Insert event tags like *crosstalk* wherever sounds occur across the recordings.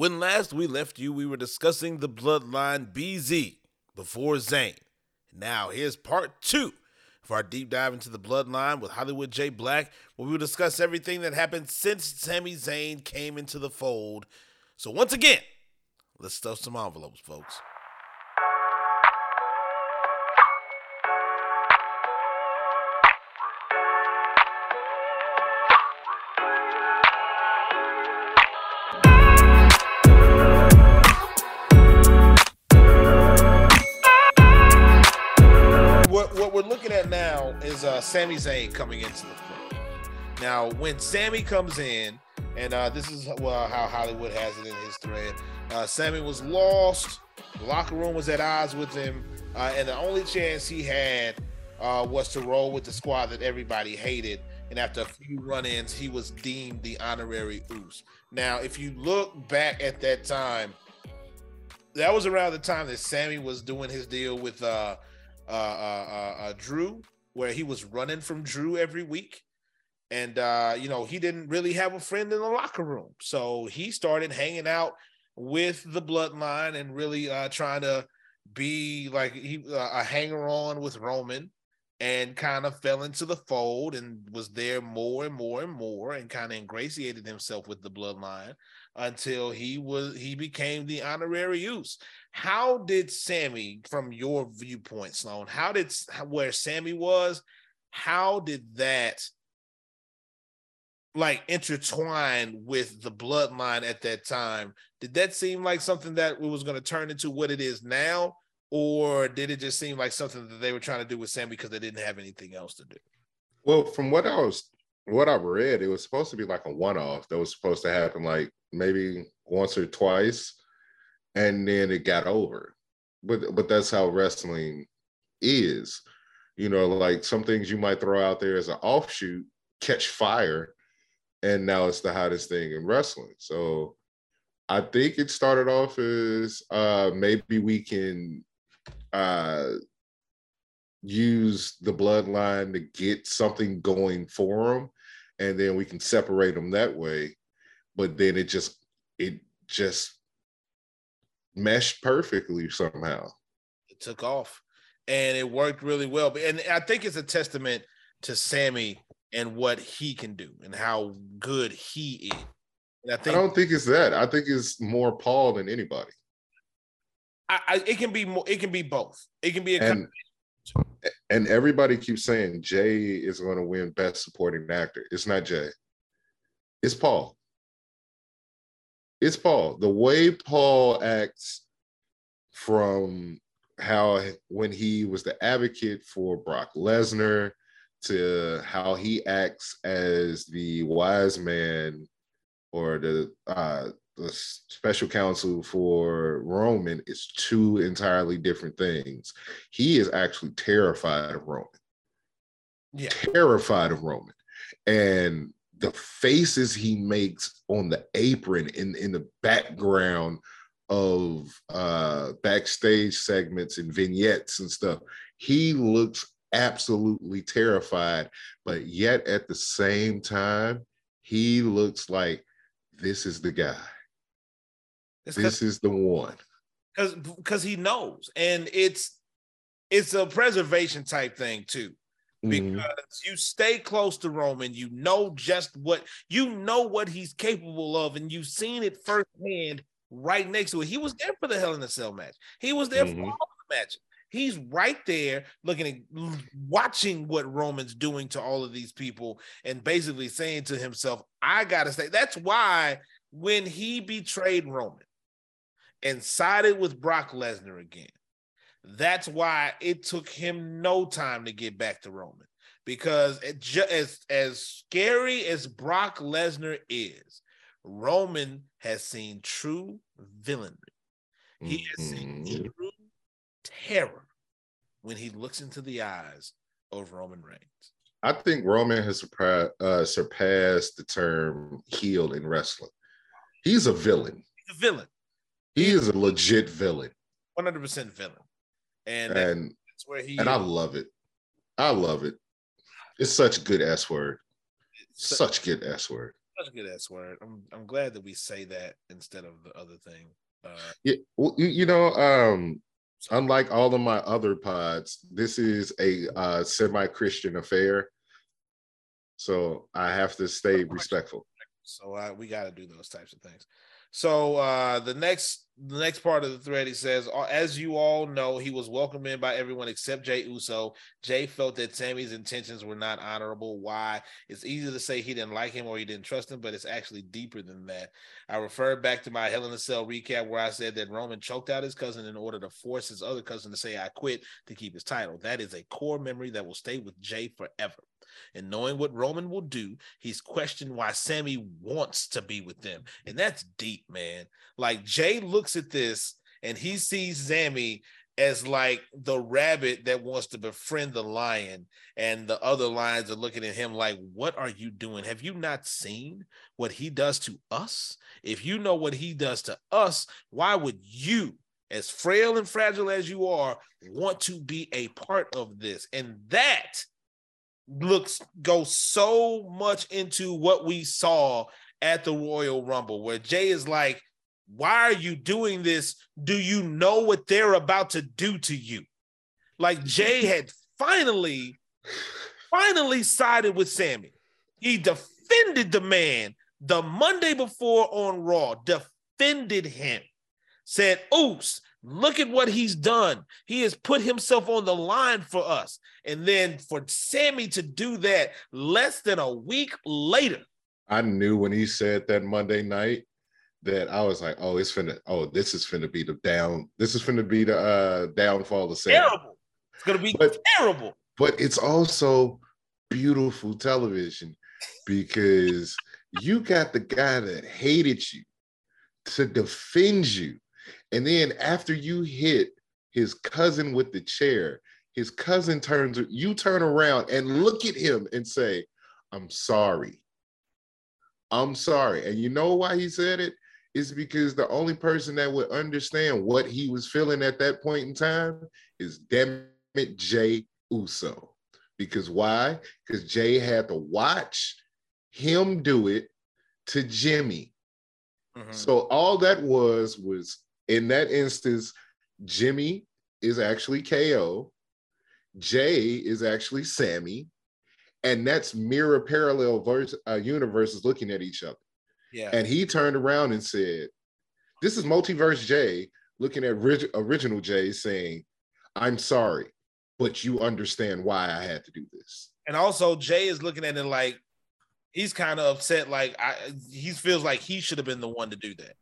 When last we left you, we were discussing the bloodline BZ before Zayn. Now, here's part two of our deep dive into the bloodline with Hollywood J. Black, where we will discuss everything that happened since Sami Zayn came into the fold. So, once again, let's stuff some envelopes, folks. Is uh Sami Zayn coming into the front. Now, when Sammy comes in, and uh, this is well, how Hollywood has it in his thread, uh, Sammy was lost. The locker room was at odds with him, uh, and the only chance he had uh, was to roll with the squad that everybody hated. And after a few run-ins, he was deemed the honorary Uce. Now, if you look back at that time, that was around the time that Sammy was doing his deal with uh, uh, uh, uh, uh, Drew, where he was running from Drew every week. And, uh, you know, he didn't really have a friend in the locker room. So he started hanging out with the bloodline and really uh, trying to be like he uh, a hanger on with Roman and kind of fell into the fold and was there more and more and more and kind of ingratiated himself with the bloodline until he was he became the honorary Uce. How did Sammy, from your viewpoint, Sloan, how did where Sammy was, how did that like intertwine with the bloodline at that time? Did that seem like something that was going to turn into what it is now? Or did it just seem like something that they were trying to do with Sammy because they didn't have anything else to do? Well, from what I was what I read, it was supposed to be like a one-off that was supposed to happen like maybe once or twice, and then it got over. But but that's how wrestling is. You know, like some things you might throw out there as an offshoot, catch fire, and now it's the hottest thing in wrestling. So I think it started off as uh maybe we can uh use the bloodline to get something going for them and then we can separate them that way. But then it just it just meshed perfectly somehow. It took off and it worked really well. And i think it's a testament to sammy and what he can do and how good he is. And I, think, I don't think it's that. I think it's more paul than anybody I, I, it can be more it can be both it can be a and, and everybody keeps saying Jay is going to win Best Supporting Actor. It's not Jay. It's Paul. It's Paul. The way Paul acts from how when he was the advocate for Brock Lesnar to how he acts as the wise man or the uh, the special counsel for Roman is two entirely different things. He is actually terrified of Roman. Yeah. Terrified of Roman. And the faces he makes on the apron in, in the background of uh backstage segments and vignettes and stuff, he looks absolutely terrified, but yet at the same time, he looks like this is the guy this is the one. Because because he knows, and it's it's a preservation type thing too. Mm-hmm. Because mm-hmm. you stay close to Roman, you know just what you know what he's capable of, and you've seen it firsthand right next to it. He was there for the Hell in a Cell match. He was there mm-hmm. for all the matches. He's right there looking at watching what Roman's doing to all of these people and basically saying to himself, I gotta say, That's why when he betrayed Roman, and sided with Brock Lesnar again. That's why it took him no time to get back to Roman because ju- as as scary as Brock Lesnar is, Roman has seen true villainy. He has seen mm-hmm. true terror when he looks into the eyes of Roman Reigns. I think Roman has surpri- uh, surpassed the term heel in wrestling. He's a villain. He's a villain. He is a legit villain. 100% villain. And, and that's where he And I love it. I love it. It's such a good S word. Such, such good S word. A good S word. I'm I'm glad that we say that instead of the other thing. Uh, Yeah, well, you, you know, um, unlike all of my other pods, this is a uh, semi-Christian affair, so I have to stay respectful. So uh, we got to do those types of things. So uh, the next the next part of the thread he says, "Uh, as you all know, he was welcomed in by everyone except Jey Uso. Jay felt that Sammy's intentions were not honorable. Why? It's easy to say he didn't like him or he didn't trust him, but it's actually deeper than that. I refer back to my Hell in a Cell recap where I said that Roman choked out his cousin in order to force his other cousin to say I quit to keep his title. That is a core memory that will stay with Jay forever. And knowing what Roman will do, he's questioned why Sammy wants to be with them. And that's deep, man. Like Jay looks at this and he sees Sammy as like the rabbit that wants to befriend the lion, and the other lions are looking at him like, What are you doing? Have you not seen what he does to us? If you know what he does to us, why would you? As frail and fragile as you are, want to be a part of this. And that looks go so much into what we saw at the Royal Rumble, where Jay is like, Why are you doing this? Do you know what they're about to do to you? Like Jay *laughs* had finally, finally sided with Sammy. He defended the man the Monday before on Raw, defended him, said, Oops, look at what he's done. He has put himself on the line for us. And then for Sammy to do that less than a week later, I knew when he said that Monday night that I was like, oh, it's finna, oh, this is finna be the down, this is finna be the uh downfall of Sammy. terrible. It's gonna be But- terrible. But it's also beautiful television because you got the guy that hated you to defend you. And then after you hit his cousin with the chair, his cousin turns, you turn around and look at him and say, I'm sorry. I'm sorry. And you know why he said it? It's because the only person that would understand what he was feeling at that point in time is damn it, Jey Uso. Because why? Because Jay had to watch him do it to Jimmy. Mhm. So all that was was in that instance, Jimmy is actually KO, Jay is actually Sammy, and that's mirror parallel verse uh, universes looking at each other. yeah. And he turned around and said, "This is multiverse Jay looking at rig- original Jay saying, "I'm sorry, but you understand why I had to do this." And also Jay is looking at it like he's kind of upset. Like I, he feels like he should have been the one to do that.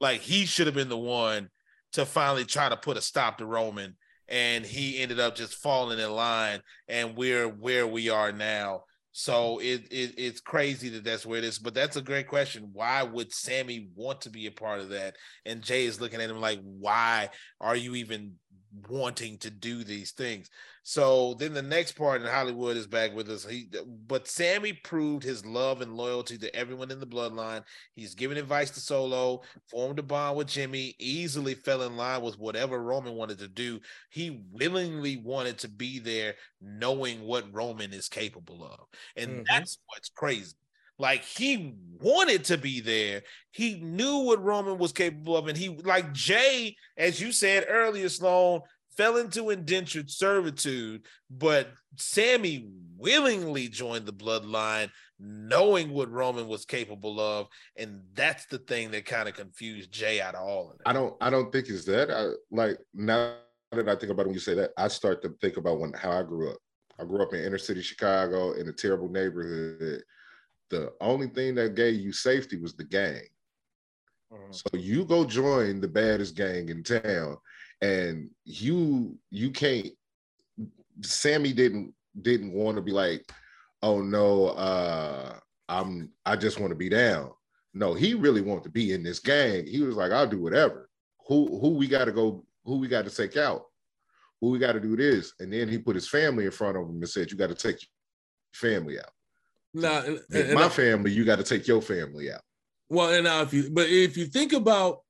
Like he should have been the one to finally try to put a stop to Roman, and he ended up just falling in line. And we're where we are now. So it, it it's crazy that that's where it is. But that's a great question. Why would Sammy want to be a part of that? And Jay is looking at him like, why are you even wanting to do these things? So then the next part in Hollywood is back with us. He but Sammy proved his love and loyalty to everyone in the bloodline. He's given advice to Solo, formed a bond with Jimmy, easily fell in line with whatever Roman wanted to do. He willingly wanted to be there, knowing what Roman is capable of. And Mhm. that's what's crazy. Like he wanted to be there. He knew what Roman was capable of. And he, like Jay, as you said earlier, Sloan, fell into indentured servitude, but Sammy willingly joined the bloodline, knowing what Roman was capable of. And that's the thing that kind of confused Jay out of all of it. I don't I don't think it's that. I like now that I think about it when you say that, I start to think about when how I grew up. I grew up in inner city Chicago in a terrible neighborhood. The only thing that gave you safety was the gang. Mhm. So you go join the baddest gang in town, and you you can't. Sammy didn't didn't want to be like, oh no, uh, I'm I just want to be down. No, he really wanted to be in this gang. He was like, I'll do whatever. Who who we got to go? Who we got to take out? Who we got to do this? And then he put his family in front of him and said, "You got to take your family out. Now, and- and my I- family, you got to take your family out." Well, and now if you but if you think about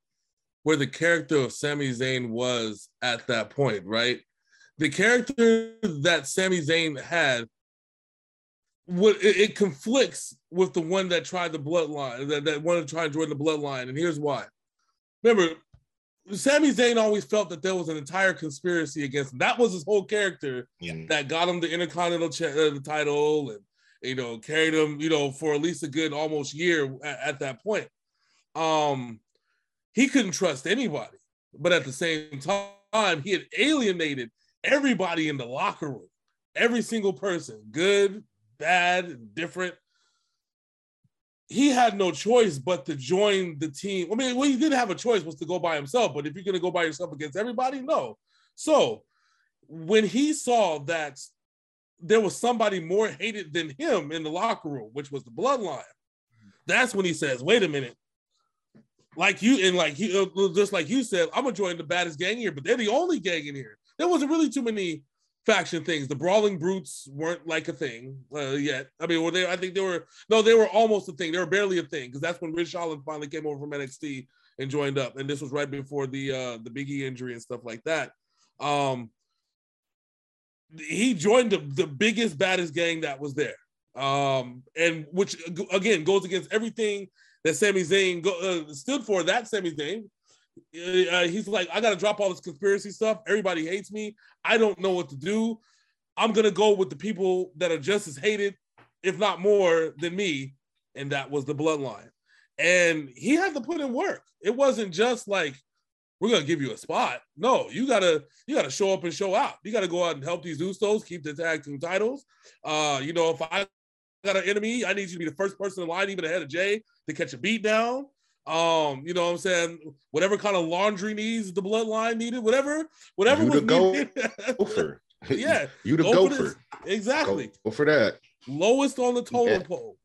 where the character of Sami Zayn was at that point, right? The character that Sami Zayn had what it, it conflicts with the one that tried the bloodline, that, that wanted to try and join the bloodline, and here's why. Remember, Sami Zayn always felt that there was an entire conspiracy against him. That was his whole character Mm. that got him the Intercontinental ch- uh, the title and you know carried him you know for at least a good almost year at, at that point. Um, he couldn't trust anybody, but at the same time, he had alienated everybody in the locker room, every single person, good, bad, different. He had no choice but to join the team. I mean, well, he did have a choice was to go by himself, but if you're gonna go by yourself against everybody, no. So when he saw that there was somebody more hated than him in the locker room, which was the bloodline, that's when he says, wait a minute. Like you and like he uh, just like you said, I'm gonna join the baddest gang here, but they're the only gang in here. There wasn't really too many faction things. The brawling brutes weren't like a thing uh, yet. I mean, were they? I think they were. No, they were almost a thing. They were barely a thing because that's when Ridge Holland finally came over from NXT and joined up, and this was right before the uh the Biggie injury and stuff like that. Um, he joined the, the biggest, baddest gang that was there. Um, and which again goes against everything that Sami Zayn go, uh, stood for. That Sami Zayn, uh, he's like, I gotta drop all this conspiracy stuff. Everybody hates me. I don't know what to do. I'm gonna go with the people that are just as hated, if not more, than me, and that was the bloodline. And he had to put in work. It wasn't just like we're gonna give you a spot. No, you gotta you gotta show up and show out. You gotta go out and help these Usos keep the tag team titles. Uh, you know, if I got an enemy, I need you to be the first person in line, even ahead of Jay, to catch a beat down. Um, you know what I'm saying? Whatever kind of laundry needs the bloodline needed, whatever, whatever You was the needed. Gopher. *laughs* yeah, you the go gopher. exactly. Go, go for that. Lowest on the totem Yeah. pole.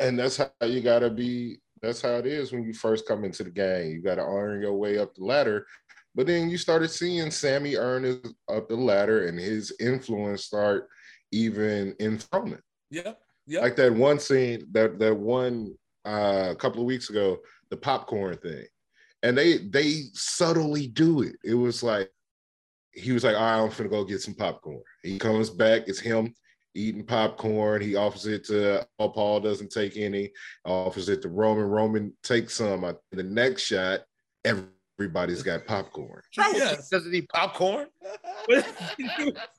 And that's how you gotta be. That's how it is when you first come into the gang. You gotta earn your way up the ladder. But then you started seeing Sammy earn his, up the ladder and his influence start even enthronement. Yep. Yep. Like that one scene, that that one uh, a couple of weeks ago, the popcorn thing. And they they subtly do it. It was like he was like, all right, I'm gonna go get some popcorn. He comes back, it's him eating popcorn. He offers it to Paul. Paul doesn't take any. Offers it to Roman. Roman takes some. I- The next shot, everybody's got popcorn. Yes. Doesn't eat popcorn? *laughs*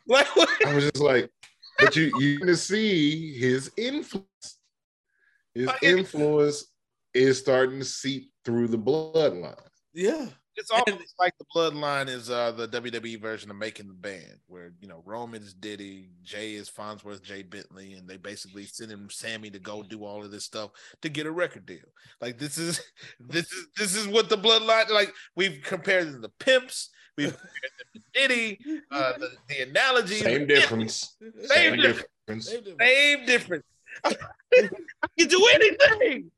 what? I was just like, but you you can see his influence. His influence is starting to seep through the bloodline. yeah. It's almost like the bloodline is uh, the WWE version of making the band, where you know Roman is Diddy, Jay is Fonzworth, Jay Bentley, and they basically send him Sammy to go do all of this stuff to get a record deal. Like this is *laughs* this is this is what the bloodline like. We've compared them to pimps. We've compared them to Diddy. Uh, the, the analogy, Same difference. Same Same difference. difference. Same difference. Same difference. I can do anything.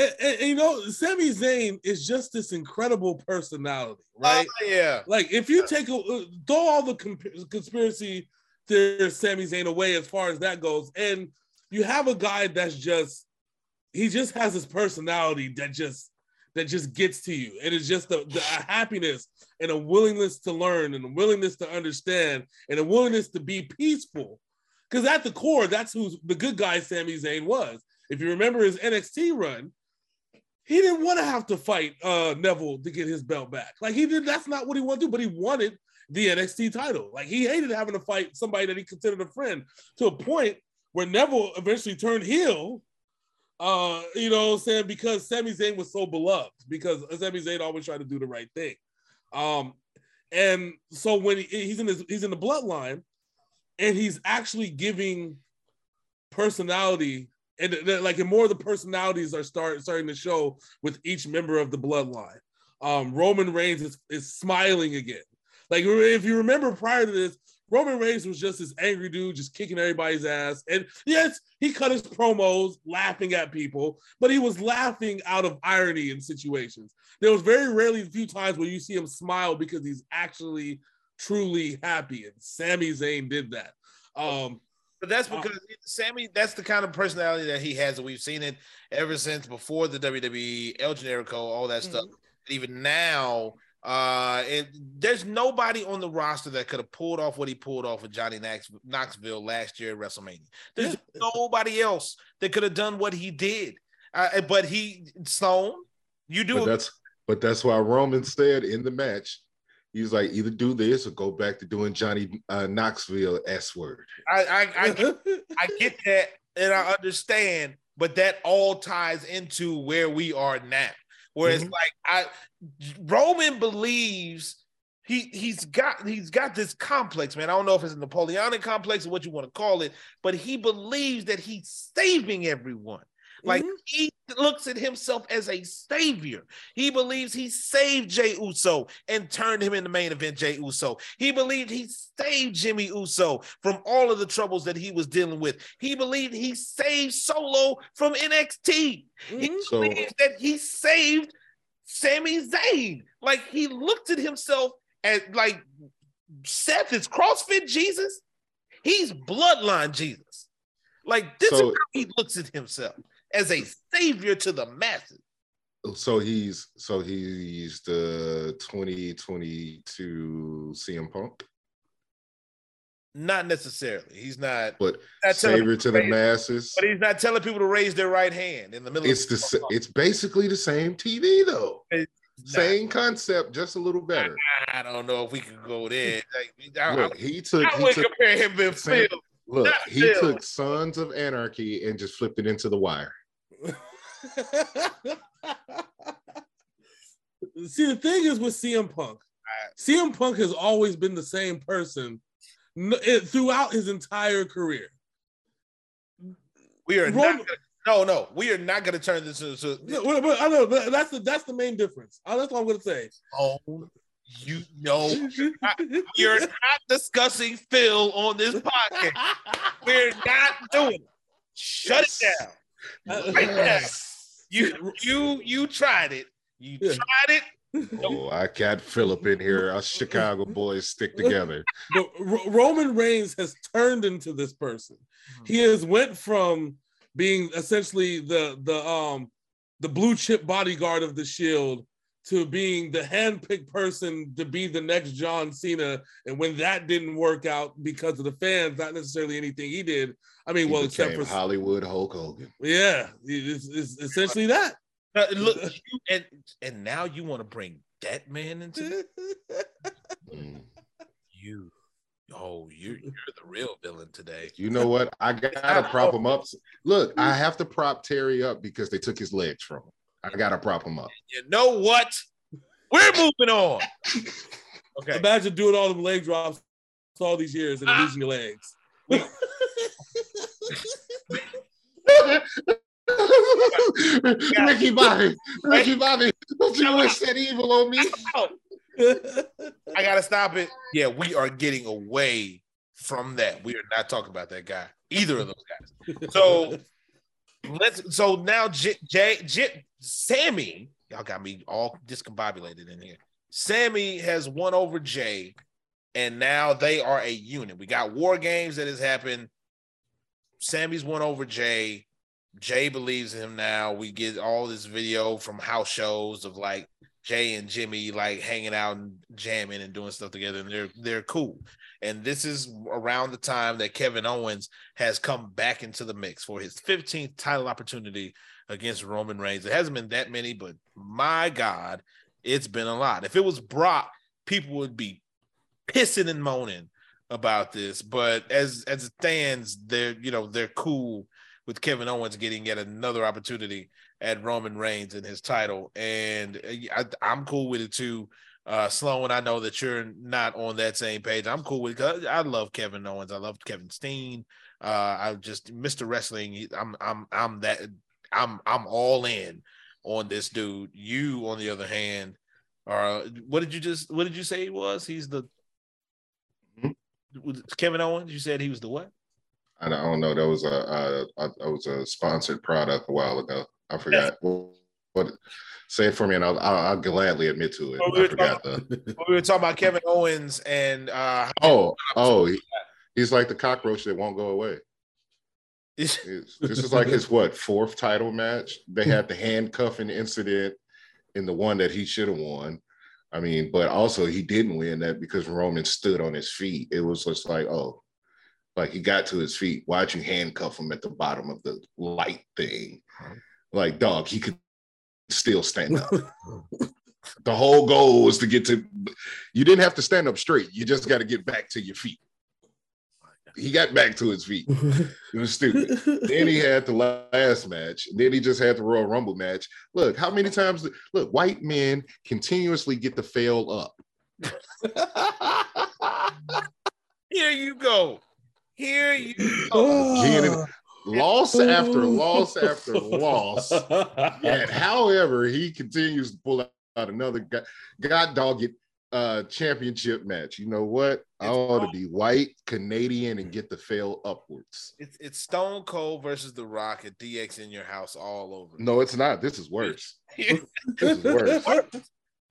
And, and- you know, Sami Zayn is just this incredible personality, right? Oh, yeah. like, if you take a uh, throw all the comp- conspiracy theory Sami Zayn away as far as that goes, and you have a guy that's just he just has this personality that just that just gets to you, and it's just the, the a happiness and a willingness to learn and a willingness to understand and a willingness to be peaceful. Because at the core, that's who the good guy Sami Zayn was. If you remember his NXT run, he didn't want to have to fight uh, Neville to get his belt back. Like he did, that's not what he wanted to do, but he wanted the NXT title. Like he hated having to fight somebody that he considered a friend to a point where Neville eventually turned heel. Uh, you know saying? Because Sami Zayn was so beloved, because Sami Zayn always tried to do the right thing. Um, and so when he, he's in his he's in the bloodline, and he's actually giving personality and like and more of the personalities are start starting to show with each member of the bloodline. Um, Roman Reigns is, is smiling again. Like if you remember prior to this, Roman Reigns was just this angry dude, just kicking everybody's ass. And yes, he cut his promos laughing at people, but he was laughing out of irony in situations. There was very rarely a few times where you see him smile because he's actually truly happy. And Sami Zayn did that. Um, But that's Uh, because Sammy, that's the kind of personality that he has, and we've seen it ever since before the WWE, El Generico, all that stuff. Mm-hmm. Even now, Uh, and there's nobody on the roster that could have pulled off what he pulled off with Johnny Knox- Knoxville last year at WrestleMania. There's nobody else that could have done what he did. Uh, but he, Stone, you do But it. that's but that's why Roman said in the match, he's like either do this or go back to doing Johnny uh, Knoxville S word. I, I, I, I get that and I understand, but that all ties into where we are now. Where it's Mhm. like I Roman believes he he's got he's got this complex, man. I don't know if it's a Napoleonic complex or what you want to call it, but he believes that he's saving everyone. Like Mhm. he looks at himself as a savior. He believes he saved Jey Uso and turned him in the main event, Jey Uso. He believed he saved Jimmy Uso from all of the troubles that he was dealing with. He believed he saved Solo from NXT. He Mhm. So believes that he saved Sami Zayn. Like he looked at himself as like Seth is CrossFit Jesus. He's bloodline Jesus. Like this is how he looks at himself as a savior to the masses. so he's so he's the 2022 CM Punk, Not necessarily. He's not, but not savior to the raise- masses. but he's not telling people to raise their right hand in the middle It's of the sa- it's basically the same TV though. Nah, Same concept, just a little better. I don't know if we could go there. Like, I, Look, he took I, I he would took compare him Same- Phil. look, he Phil. took Sons of Anarchy and just flipped it into the wire. *laughs* See, the thing is with CM Punk, CM Punk has always been the same person throughout his entire career. We are Roman- not. Gonna, no, no, we are not going to turn this into. No, but- I know but that's the that's the main difference. Uh, That's what I'm gonna say. Oh, you know, *laughs* we are not discussing Phil on this podcast. We're not doing it. Shut it down. Right now. You, you, you tried it. You Yeah. tried it. Oh, I got Philip in here. Us Chicago boys stick together. but Ro- Roman Reigns has turned into this person. He has went from being essentially the the um the blue chip bodyguard of the Shield to being the handpicked person to be the next John Cena. And when that didn't work out because of the fans, not necessarily anything he did. I mean, He well, except for Hollywood Hulk Hogan. yeah, it's, it's essentially that. Uh, *laughs* look, you, and and now you want to bring that man into? Mm. *laughs* you. Oh, you're you're the real villain today. You know what? I gotta *laughs* prop him up. Look, I have to prop Terry up because they took his legs from him. I gotta prop him up. You know what? We're moving on. *laughs* Okay. Imagine doing all them leg drops all these years and ah. losing your legs. *laughs* Ricky Bobby, Ricky Bobby, don't you wish that evil on me? I gotta stop it. Yeah, we are getting away from that. We are not talking about that guy, either of those guys. So let's. So now, J, J, J, Sammy, y'all got me all discombobulated in here. Sammy has won over Jay, and now they are a unit. We got war games that has happened. Sammy's won over Jay. Jay believes in him now. We get all this video from house shows of like Jay and Jimmy like hanging out and jamming and doing stuff together, and they're they're cool. And this is around the time that Kevin Owens has come back into the mix for his 15th title opportunity against Roman Reigns. It hasn't been that many, but my God, it's been a lot. If it was Brock, people would be pissing and moaning about this. But as as it stands, they're you know they're cool with Kevin Owens getting yet another opportunity at Roman Reigns and his title, and uh, I, am cool with it too. Uh, Sloan, I know that you're not on that same page. I'm cool with it I love Kevin Owens. I love Kevin Steen. Uh, I just Mr. Wrestling. I'm I'm I'm that I'm I'm all in on this dude. You, on the other hand, are what did you just what did you say he was? He's the Mhm. Kevin Owens. You said he was the what? I don't know. That was a, a, a that was a sponsored product a while ago. I *laughs* forgot. What, what say it for me, and I'll, I'll, I'll gladly admit to it. We I were forgot the. we were talking about Kevin Owens and uh *laughs* Oh, oh, he- he's like the cockroach that won't go away. This is like his what fourth title match. They had the handcuffing incident in the one that he should have won. I mean, but also he didn't win that because Roman stood on his feet. It was just like, oh, like he got to his feet. Why'd you handcuff him at the bottom of the light thing? Like, dog, he could still stand up. *laughs* the whole goal was to get to, you didn't have to stand up straight. You just got to get back to your feet. He got back to his feet. It was stupid. then he had the last match. Then he just had the Royal Rumble match. Look, how many times, look, white men continuously get to fail up. *laughs* Here you go. Here you *laughs* go. Again, loss after loss after loss. *laughs* And however, he continues to pull out another god, god dog it uh championship match. You know what? I It's ought to be white, Canadian, and get the fail upwards. It's it's Stone Cold versus The Rock at DX in your house all over. No, it's not. This is worse. *laughs* This is worse.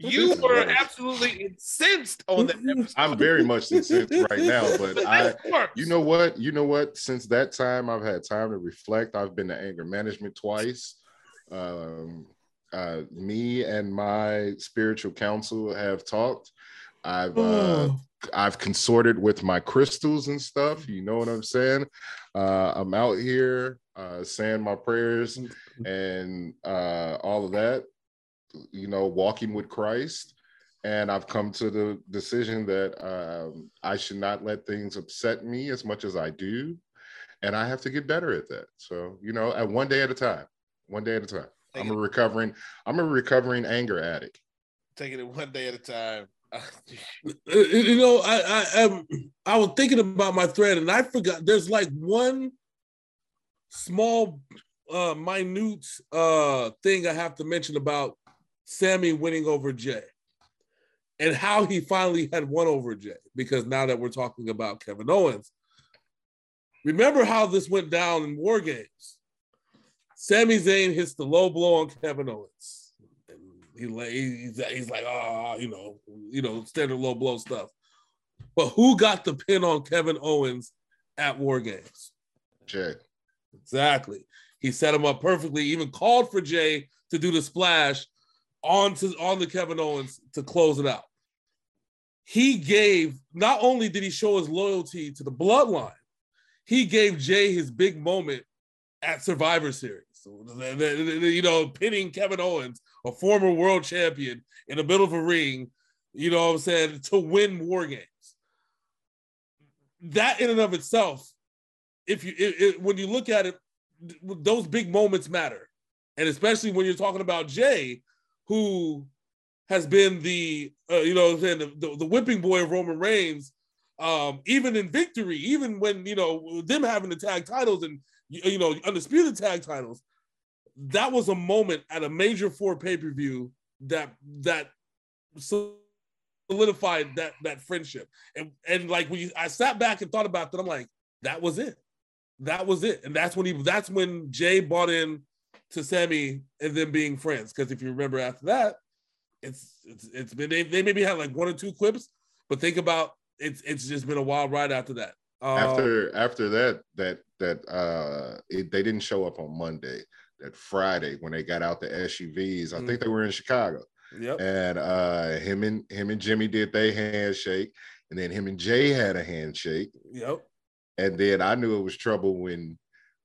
Were This is worse. absolutely incensed on that *laughs* episode. I'm very much incensed right now, but *laughs* I you know what? You know what? Since that time, I've had time to reflect. I've been to anger management twice. Um, uh, me and my spiritual counsel have talked. I've uh, I've consorted with my crystals and stuff. You know what I'm saying? Uh, I'm out here uh, saying my prayers and uh, all of that. You know, walking with Christ. And I've come to the decision that um, I should not let things upset me as much as I do. And I have to get better at that. So, you know, at one day at a time, one day at a time. I'm a recovering, I'm a recovering anger addict. taking it one day at a time. *laughs* you know, I I um, I was thinking about my thread and I forgot. There's like one small, uh, minute uh thing I have to mention about Sammy winning over Jay, and how he finally had won over Jay. Because now that we're talking about Kevin Owens, remember how this went down in War Games? Sami Zayn hits the low blow on Kevin Owens. And he lay, he's, he's like, ah, you know, you know, standard low blow stuff. But who got the pin on Kevin Owens at War Games? Jay. Exactly. He set him up perfectly, even called for Jay to do the splash onto on the Kevin Owens to close it out. He gave not only did he show his loyalty to the bloodline, he gave Jay his big moment at Survivor Series. You know, pinning Kevin Owens, a former world champion, in the middle of a ring, you know what I'm saying, to win war games. That in and of itself, if you it, it- when you look at it, those big moments matter. And especially when you're talking about Jay, who has been the uh, you know saying the, the, the whipping boy of Roman Reigns, um, even in victory, even when you know them having the tag titles and you you know undisputed tag titles, that was a moment at a major four pay per view that that solidified that that friendship. And and like when you, I sat back and thought about that, I'm like, that was it. That was it. And that's when he that's when Jay bought in to Sammy and them being friends. Because if you remember after that, it's it's it's been they, they maybe had like one or two clips, but think about it's it's just been a wild ride after that. Um, After after that, that that uh it, they didn't show up on Monday. That Friday when they got out the SUVs, I think they were in Chicago. Yep. and uh him and him and Jimmy did their handshake, and then him and Jay had a handshake, Yep. and then I knew it was trouble when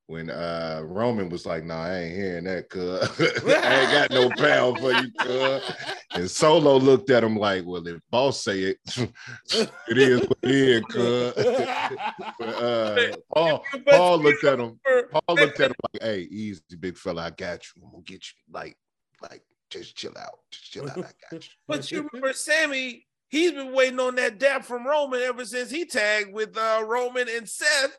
when uh Roman was like, "Nah, I ain't hearing that, cuz *laughs* I ain't got no pound for you, *laughs* cuz." And Solo looked at him like, "Well, if boss say it, *laughs* it is what it is, cuz." But, uh, Paul, Paul looked at him. Paul looked at him like, "Hey, easy, big fella. I got you. I'm gonna get you. Like, like, just chill out. Just chill out. I got you." But you remember Sammy, he's been waiting on that dap from Roman ever since he tagged with uh, Roman and Seth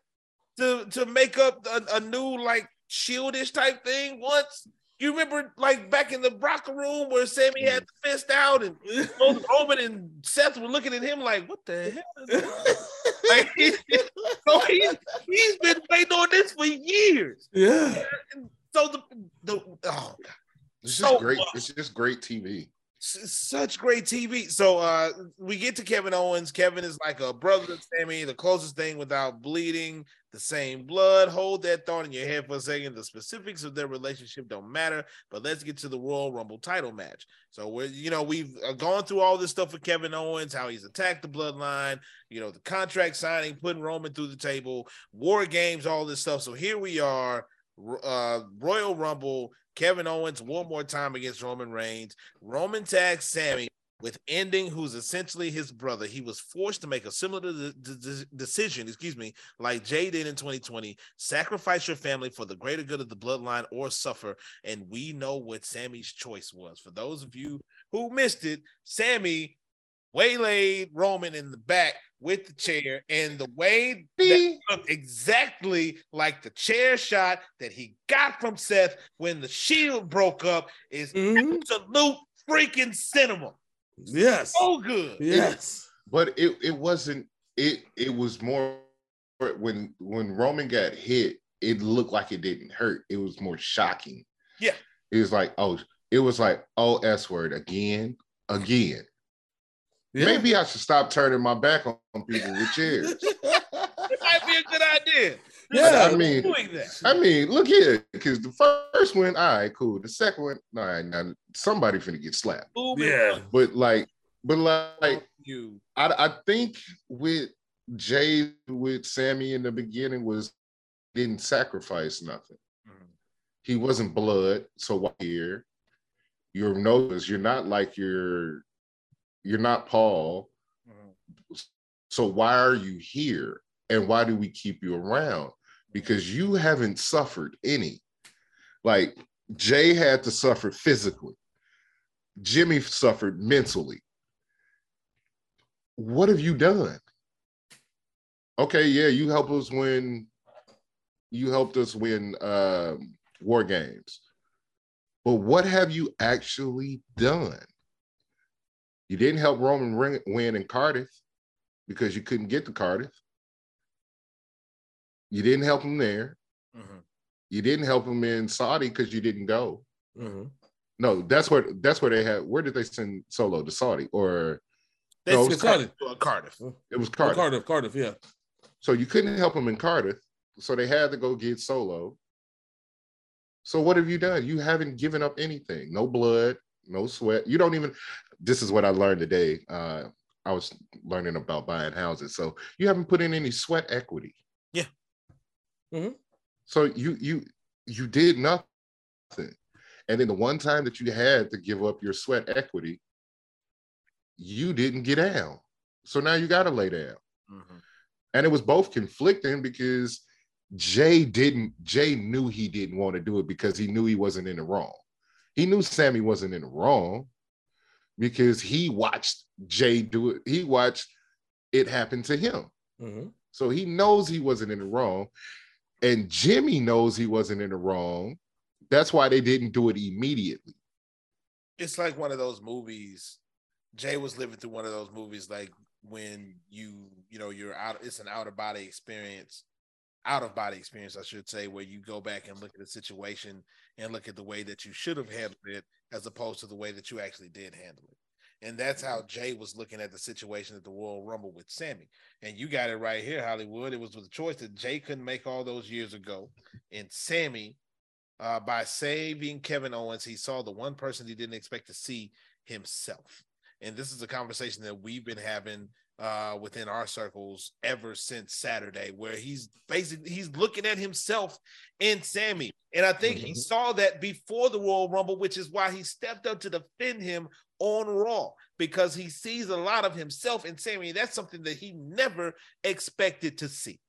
to, to make up a, a new like shieldish type thing once. You remember like back in the Brock room where Sammy had mm. the fist out and both *laughs* Roman and Seth were looking at him like, what the *laughs* hell? like, he, so he, he's been waiting on this for years. yeah. So the, the oh, God. It's So just great. what? It's just great TV. Such great TV. So uh we get to Kevin Owens. Kevin is like a brother to Sammy, the closest thing without bleeding, the same blood. Hold that thought in your head for a second. The specifics of their relationship don't matter, but let's get to the Royal Rumble title match. So we're you know we've uh, gone through all this stuff with Kevin Owens, how he's attacked the bloodline, you know the contract signing, putting Roman through the table, war games, all this stuff. So here we are, uh Royal Rumble. Kevin Owens one more time against Roman Reigns. Roman tags Sammy with ending, who's essentially his brother. He was forced to make a similar de- de- de- decision, excuse me, like Jay did in 2020 sacrifice your family for the greater good of the bloodline or suffer. And we know what Sammy's choice was. For those of you who missed it, Sammy waylaid Roman in the back with the chair, and the way that looked exactly like the chair shot that he got from Seth when the shield broke up is Mhm. absolute freaking cinema. Yes. So good. Yes. but it it wasn't it it was more when when Roman got hit, it looked like it didn't hurt. It was more shocking. Yeah. It was like, oh, it was like, oh, S word again, again. Yeah. Maybe I should stop turning my back on people with chairs. *laughs* It might be a good idea. Yeah, I mean, doing that. I mean, look here, because the first one, all right, cool. The second one, all right, now somebody finna get slapped. Moving Yeah. But like, but like, you. I, I think with Jay with Sammy in the beginning was didn't sacrifice nothing. Mhm. He wasn't blood, so why here? You're notice you're not like you're you're not Paul. Mhm. So why are you here? And why do we keep you around? Because you haven't suffered any. Like Jay had to suffer physically. Jimmy suffered mentally. What have you done? Okay, yeah, you helped us win. You helped us win um, war games. But what have you actually done? You didn't help Roman ring, win in Cardiff because you couldn't get to Cardiff. You didn't help him there. Mhm. You didn't help him in Saudi because you didn't go. Mhm. No, that's where that's where they had. Where did they send Solo to Saudi? Or They No, it's Cardiff. to Cardiff. it was Oh, Cardiff. Cardiff, Cardiff, yeah. So you couldn't help him in Cardiff. So they had to go get Solo. So what have you done? You haven't given up anything. No blood, no sweat. You don't even. This is what I learned today. Uh, I was learning about buying houses. So you haven't put in any sweat equity. Yeah. Mhm. So you you you did nothing. And then the one time that you had to give up your sweat equity, you didn't get down. So now you got to lay down Mhm. and it was both conflicting because Jay didn't Jay knew he didn't want to do it because he knew he wasn't in the wrong. He knew Sammy wasn't in the wrong because he watched Jay do it. He watched it happen to him. Mhm. So he knows he wasn't in the wrong. And Jimmy knows he wasn't in the wrong. That's why they didn't do it immediately. It's like one of those movies. Jay was living through one of those movies, like when you, you know, you're out. It's an out of body experience, out of body experience, I should say, where you go back and look at the situation and look at the way that you should have handled it, as opposed to the way that you actually did handle it. And that's how Jay was looking at the situation at the Royal Rumble with Sammy. And you got it right here, Hollywood. It was with a choice that Jay couldn't make all those years ago. And Sammy, uh, by saving Kevin Owens, he saw the one person he didn't expect to see himself. And this is a conversation that we've been having uh, within our circles ever since Saturday, where he's basically he's looking at himself and Sammy. And I think he Mhm. saw that before the Royal Rumble, which is why he stepped up to defend him on Raw because he sees a lot of himself in Sammy. That's something that he never expected to see.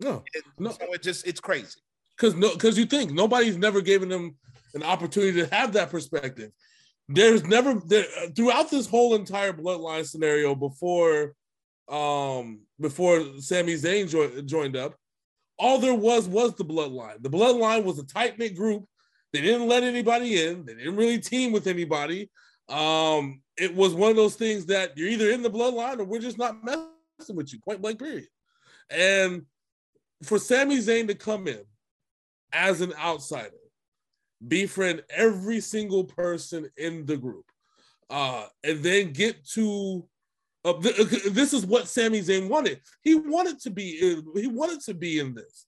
No, And No. So it just it's crazy. because no, because you think nobody's never given them an opportunity to have that perspective. There's never there, throughout this whole entire bloodline scenario before, um, before Sami Zayn jo- joined up, all there was was the bloodline. The bloodline was a tight knit group. They didn't let anybody in. They didn't really team with anybody. Um, it was one of those things that you're either in the bloodline or we're just not messing with you. Point blank. Period. And for Sami Zayn to come in as an outsider, befriend every single person in the group, uh, and then get to uh, th- this is what Sami Zayn wanted. He wanted to be he wanted to be in this,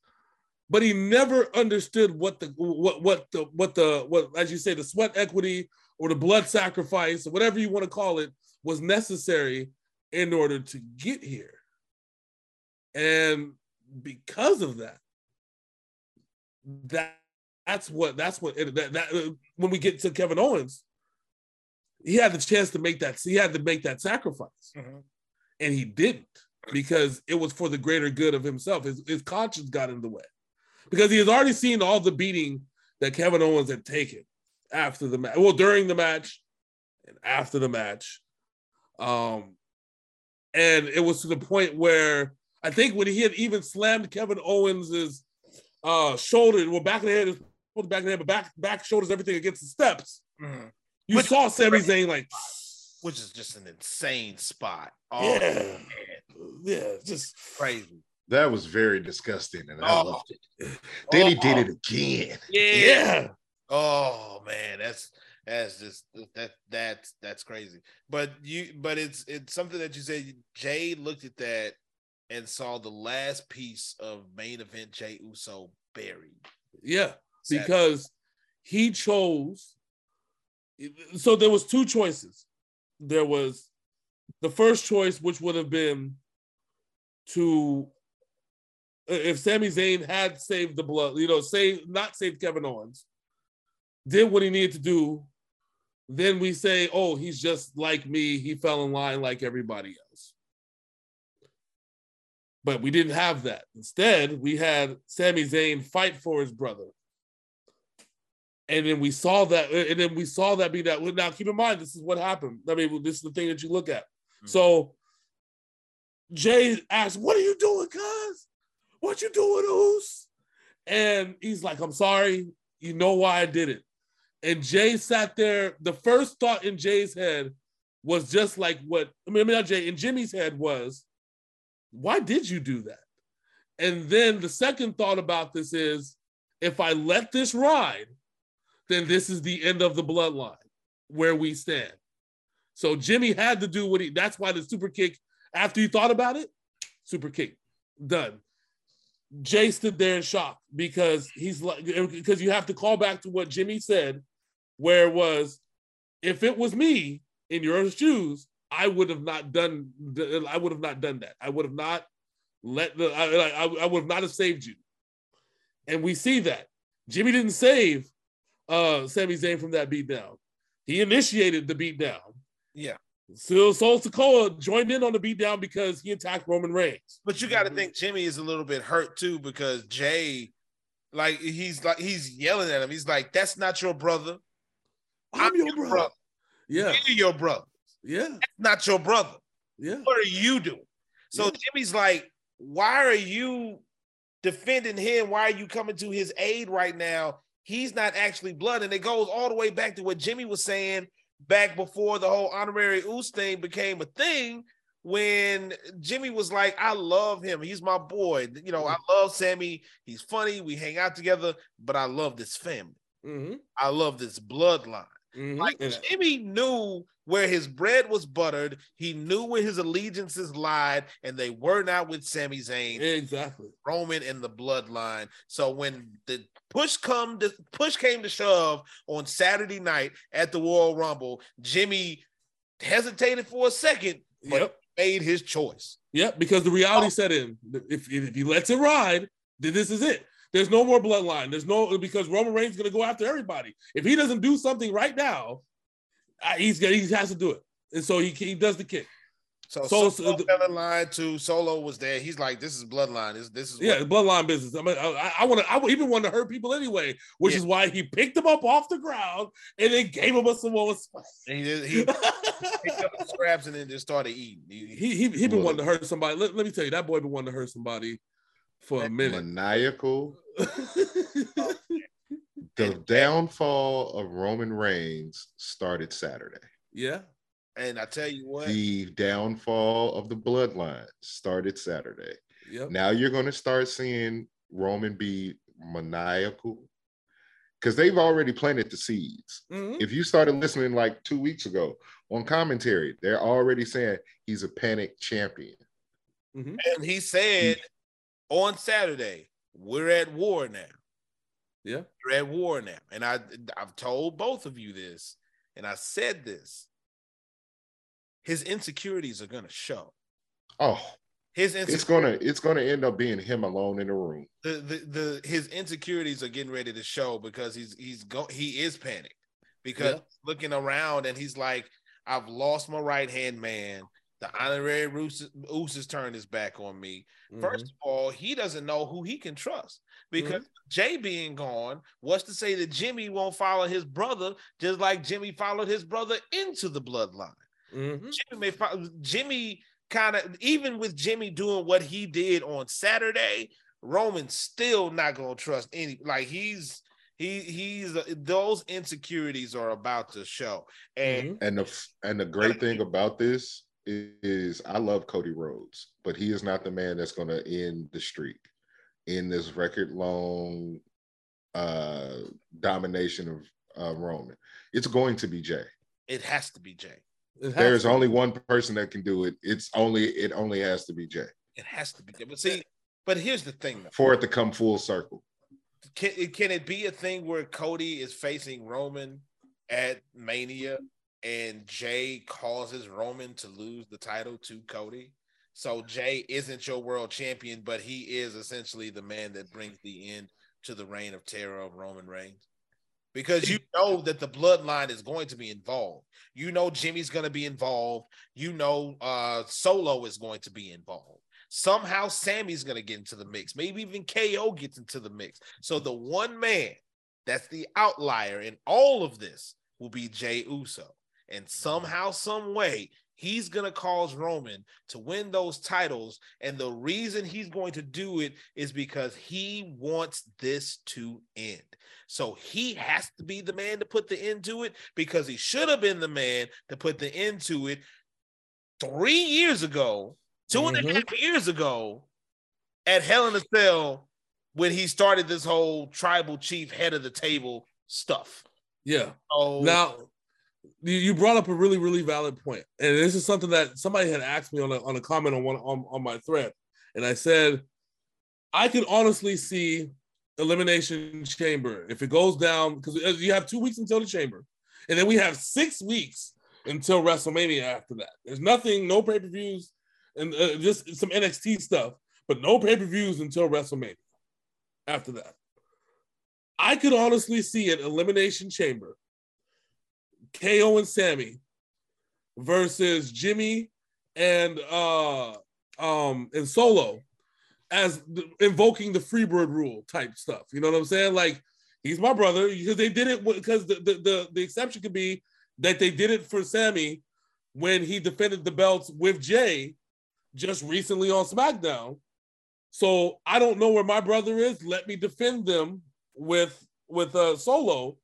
but he never understood what the what what the what the what as you say the sweat equity or the blood sacrifice or whatever you want to call it was necessary in order to get here. And because of that, that that's what that's what that, that uh, when we get to Kevin Owens, he had the chance to make that he had to make that sacrifice, mm-hmm. and he didn't because it was for the greater good of himself. His his conscience got in the way because he has already seen all the beating that Kevin Owens had taken after the match, well during the match and after the match, um, and it was to the point where I think when he had even slammed Kevin Owens's uh, shoulder, well, back of the head is back of the head, but back back shoulders everything against the steps. Mm-hmm. You which, saw Sami Zayn like, which is just an insane spot. Oh, yeah, man. yeah, just crazy. That was very disgusting, and I oh. loved it. Then oh. he did oh. it again. Yeah. yeah. Oh man, that's that's just that that's that's crazy. But you, but it's it's something that you said. Jey looked at that and saw the last piece of main event Jey Uso buried. Yeah, because he chose so there was two choices. There was the first choice, which would have been to if Sami Zayn had saved the blood, you know, say not saved Kevin Owens, did what he needed to do, then we say, oh, he's just like me. He fell in line like everybody else. But we didn't have that. Instead, we had Sami Zayn fight for his brother and then we saw that, and then we saw that be that. Now, keep in mind, this is what happened. I mean, this is the thing that you look at. Mm-hmm. So Jey asked, "What are you doing, cuz? What you doing, Uce?" And he's like, "I'm sorry. You know why I did it." And Jey sat there. The first thought in Jey's head was just like what I mean, I mean not Jey in Jimmy's head was, "Why did you do that?" And then the second thought about this is, if I let this ride then this is the end of the bloodline where we stand. So Jimmy had to do what he that's why the super kick, after he thought about it, super kick, done. Jey stood there in shock because he's like because you have to call back to what Jimmy said, where was if it was me in your shoes, I would have not done I would have not done that. I would have not let the I, I, I would have not have saved you. And we see that. Jimmy didn't save uh Sami Zayn from that beatdown. He initiated the beatdown. Yeah. So Solo Sikoa joined in on the beatdown because he attacked Roman Reigns. But you got to think Jimmy is a little bit hurt too because Jey, like he's like he's yelling at him. He's like, "That's not your brother. I'm, I'm your, your brother. brother. Yeah, We're your brother. Yeah, That's not your brother. Yeah, what are you doing?" So yeah. Jimmy's like, "Why are you defending him? Why are you coming to his aid right now? He's not actually blood. And it goes all the way back to what Jimmy was saying back before the whole honorary Uce thing became a thing. When Jimmy was like, I love him. He's my boy. You know, I mm-hmm. love Sami, He's funny. We hang out together, but I love this family. Mm-hmm. I love this bloodline. Mm-hmm. Like Jimmy knew where his bread was buttered. He knew where his allegiances lied, and they were not with Sami Zayn. Exactly. Roman and the bloodline. So when the push come to push came to shove on Saturday night at the Royal Rumble, Jimmy hesitated for a second, but yep. made his choice. Yep, because the reality oh. set in. If, if he lets it ride, then this is it. There's no more bloodline. There's no because Roman Reigns is going to go after everybody. If he doesn't do something right now, he's he has to do it, and so he he does the kick. So Solo, Solo uh, fell in line too. Solo was there. He's like, "This is bloodline. This this is yeah, bloodline business." I mean, I, I want to. I even want to hurt people anyway, which yeah. is why he picked them up off the ground and then gave him a Samoa splash. He he *laughs* picked up the scraps and then just started eating. He he, he, he been wanting to hurt somebody. Let, let me tell you, that boy been wanting to hurt somebody for a minute. Maniacal. *laughs* the downfall of Roman Reigns started Saturday. Yeah. And I tell you what, the downfall of the bloodline started Saturday. Yep. Now you're going to start seeing Roman be maniacal because they've already planted the seeds. Mm-hmm. If you started listening like two weeks ago, on commentary. They're already saying he's a panic champion. Mm-hmm. And he said on Saturday, we're at war now. Yeah. We're at war now. And I I've told both of you this, and I said this. His insecurities are gonna show. Oh, his it's gonna it's gonna end up being him alone in the room. The, the the his insecurities are getting ready to show because he's he's go he is panicked because yeah. looking around and he's like, I've lost my right hand man. The honorary Usos turned his back on me. Mm-hmm. First of all, he doesn't know who he can trust because mm-hmm. Jey being gone, what's to say that Jimmy won't follow his brother just like Jimmy followed his brother into the bloodline? Mm-hmm. Jimmy Jimmy kind of even with Jimmy doing what he did on Saturday, Roman's still not gonna trust any. Like he's he he's those insecurities are about to show, and mm-hmm. and the and the great thing about this is I love Cody Rhodes, but he is not the man that's gonna end the streak in this record long uh domination of uh, Roman. It's going to be Jey. It has to be Jey. There's only one person that can do it. It's only it only has to be Jey. It has to be Jey. But see, but here's the thing though. For it to come full circle. Can can it be a thing where Cody is facing Roman at Mania and Jey causes Roman to lose the title to Cody? So Jey isn't your world champion, but he is essentially the man that brings the end to the reign of terror of Roman Reigns because you know that the bloodline is going to be involved. You know Jimmy's going to be involved. You know uh Solo is going to be involved. Somehow Sami's going to get into the mix. Maybe even KO gets into the mix. So the one man that's the outlier in all of this will be Jey Uso. And somehow, some way, he's going to cause Roman to win those titles. And the reason he's going to do it is because he wants this to end. So he has to be the man to put the end to it because he should have been the man to put the end to it three years ago, two mm-hmm. and a mm-hmm. half years ago at Hell in a Cell when he started this whole tribal chief head of the table stuff. Yeah. So, now, you brought up a really really valid point. And this is something that somebody had asked me on a, on a comment on one on, on my thread. And i said i can honestly see elimination chamber. If it goes down because you have two weeks until the chamber and then we have six weeks until wrestlemania after that. There's nothing no pay-per-views and uh, just some nxt stuff but no pay-per-views until wrestlemania after that. I could honestly see an elimination chamber KO and Sami versus Jimmy and uh um and Solo as invoking the Freebird rule type stuff. You know what I'm saying? Like he's my brother because they did it because the, the the the exception could be that they did it for Sami when he defended the belts with Jey just recently on SmackDown. So I don't know where my brother is. Let me defend them with with uh Solo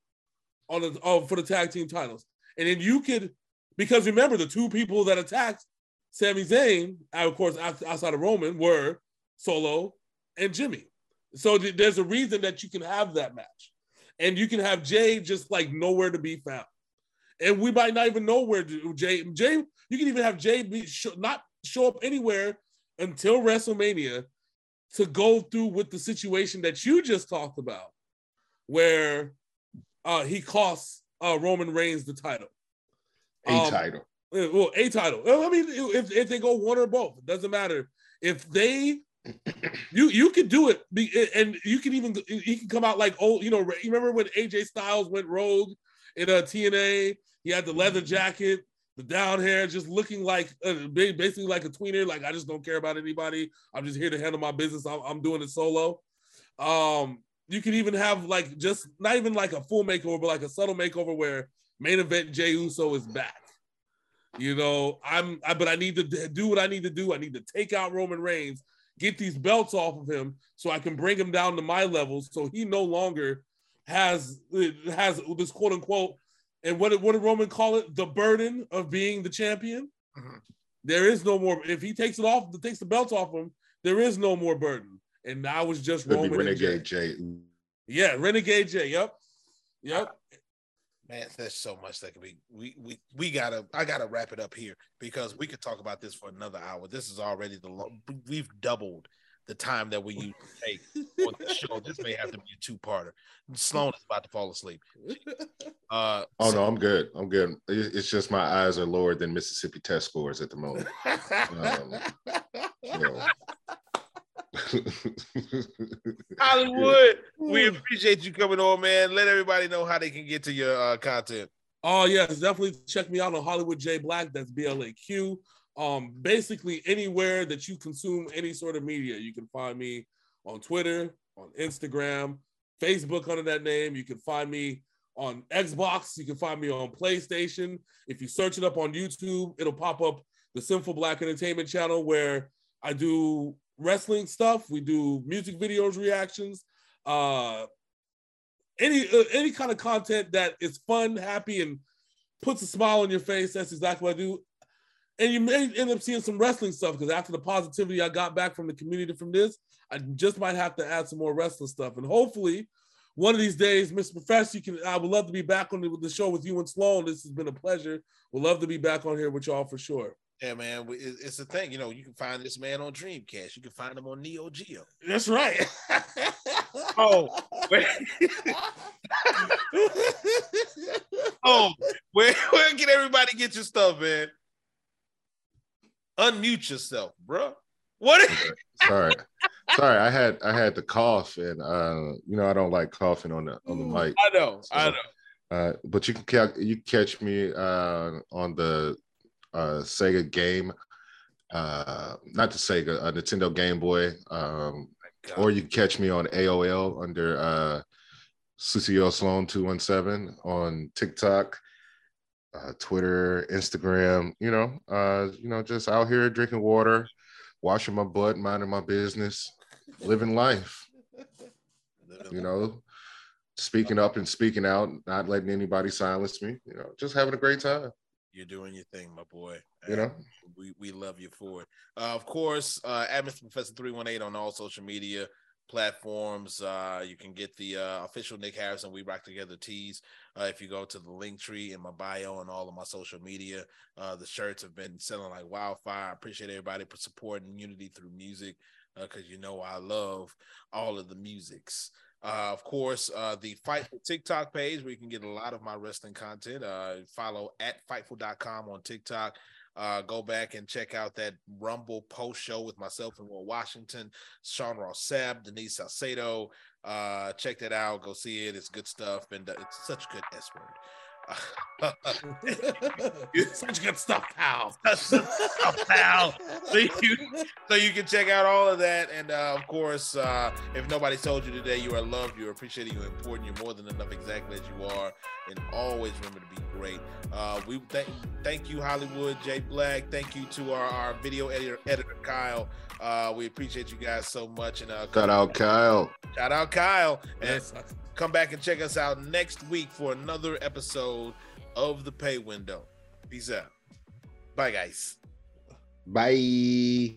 on the uh, for the tag team titles. And then you could, because remember the two people that attacked Sami Zayn, of course, outside of Roman, were Solo and Jimmy. So th- there's a reason that you can have that match, and you can have Jey just like nowhere to be found, and we might not even know where Jey. Jey, you can even have Jey be sh- not show up anywhere until WrestleMania to go through with the situation that you just talked about, where uh, he costs uh, Roman Reigns the title. A um, title. Well, a title. I mean, if, if they go one or both, it doesn't matter. If they, *clears throat* you you could do it, and you can even he can come out like old. You know, you remember when AJ Styles went rogue in a TNA? He had the leather jacket, the down hair, just looking like uh, basically like a tweener. Like I just don't care about anybody. I'm just here to handle my business. I'm, I'm doing it solo. Um, you can even have like just not even like a full makeover, but like a subtle makeover where main event Jey Uso is back. You know, I'm, I, but I need to do what I need to do. I need to take out Roman Reigns, get these belts off of him, so I can bring him down to my levels, so he no longer has has this quote unquote. And what what did Roman call it? The burden of being the champion. Mm-hmm. There is no more. If he takes it off, takes the belts off him, there is no more burden and I was just Roman Renegade Jey. Jey. Yeah, Renegade Jey. Yep, yep. Man, there's so much that can be. We we we gotta. I gotta wrap it up here because we could talk about this for another hour. This is already the. long, we've doubled the time that we *laughs* usually take on the show. This may have to be a two-parter. Sloan is about to fall asleep. *laughs* Uh, Oh so- no, I'm good. I'm good. It's just my eyes are lower than Mississippi test scores at the moment. *laughs* So. *laughs* Hollywood, we appreciate you coming on, man. Let everybody know how they can get to your uh, content. Oh yes, definitely check me out on Hollywood J Black. That's B L A Q. Um, basically anywhere that you consume any sort of media, you can find me on Twitter, on Instagram, Facebook under that name. You can find me on Xbox. You can find me on PlayStation. If you search it up on YouTube, it'll pop up the Sinful Black Entertainment channel where I do wrestling stuff. We do music videos, reactions, uh, any uh, any kind of content that is fun, happy, and puts a smile on your face. That's exactly what I do. And you may end up seeing some wrestling stuff because after the positivity I got back from the community from this, I just might have to add some more wrestling stuff. And hopefully, one of these days, Mr. Professor, you can. I would love to be back on the, the show with you and Sloan. This has been a pleasure. Would love to be back on here with y'all for sure. Yeah, man, it's the thing. You know, you can find this man on Dreamcast. You can find him on Neo Geo. That's right. *laughs* Oh, wait. *laughs* oh, where, where can everybody get your stuff, man? Unmute yourself, bro. What? Is- Sorry, sorry. I had I had to cough, and uh, you know I don't like coughing on the on the mic. I know, I know. Uh, but you can ca- you catch me uh, on the uh, Sega game, uh, not the Sega, uh, Nintendo Game Boy, um, or you can catch me on AOL under uh, Susio Sloan two one seven on TikTok, uh, Twitter, Instagram. You know, uh, you know, just out here drinking water, washing my butt, minding my business, living life. *laughs* You know, speaking up and speaking out, not letting anybody silence me. You know, just having a great time. You're doing your thing, my boy. You know, we, we love you for it. Uh, of course, uh, at Mr. Professor 318 on all social media platforms. Uh, you can get the uh, official Nick Harrison We Rock Together tees. Uh, if you go to the link tree in my bio and all of my social media, uh, the shirts have been selling like wildfire. I appreciate everybody for supporting unity through music because you know I love all of the musics. Uh, of course, uh, the Fightful *laughs* TikTok page where you can get a lot of my wrestling content. Uh, follow at fightful.com on TikTok. Uh, go back and check out that Rumble post show with myself and Will Washington, Sean Ross Sapp, Denise Salcedo. Uh, check that out. Go see it. It's good stuff. And uh, it's such good S word. *laughs* Such good stuff, pal. *laughs* pal. So you, so you can check out all of that. And uh, of course, uh, if nobody told you today you are loved, you're appreciated, you're important, you're more than enough exactly as you are. And always remember to be great. Uh, we thank thank you, Hollywood, Jay Black. Thank you to our, our video editor, editor Kyle. Uh, we appreciate you guys so much. And uh, shout out Kyle. shout out Kyle. And Yes. come back and check us out next week for another episode of the Pay Window. Peace out. Bye, guys. Bye.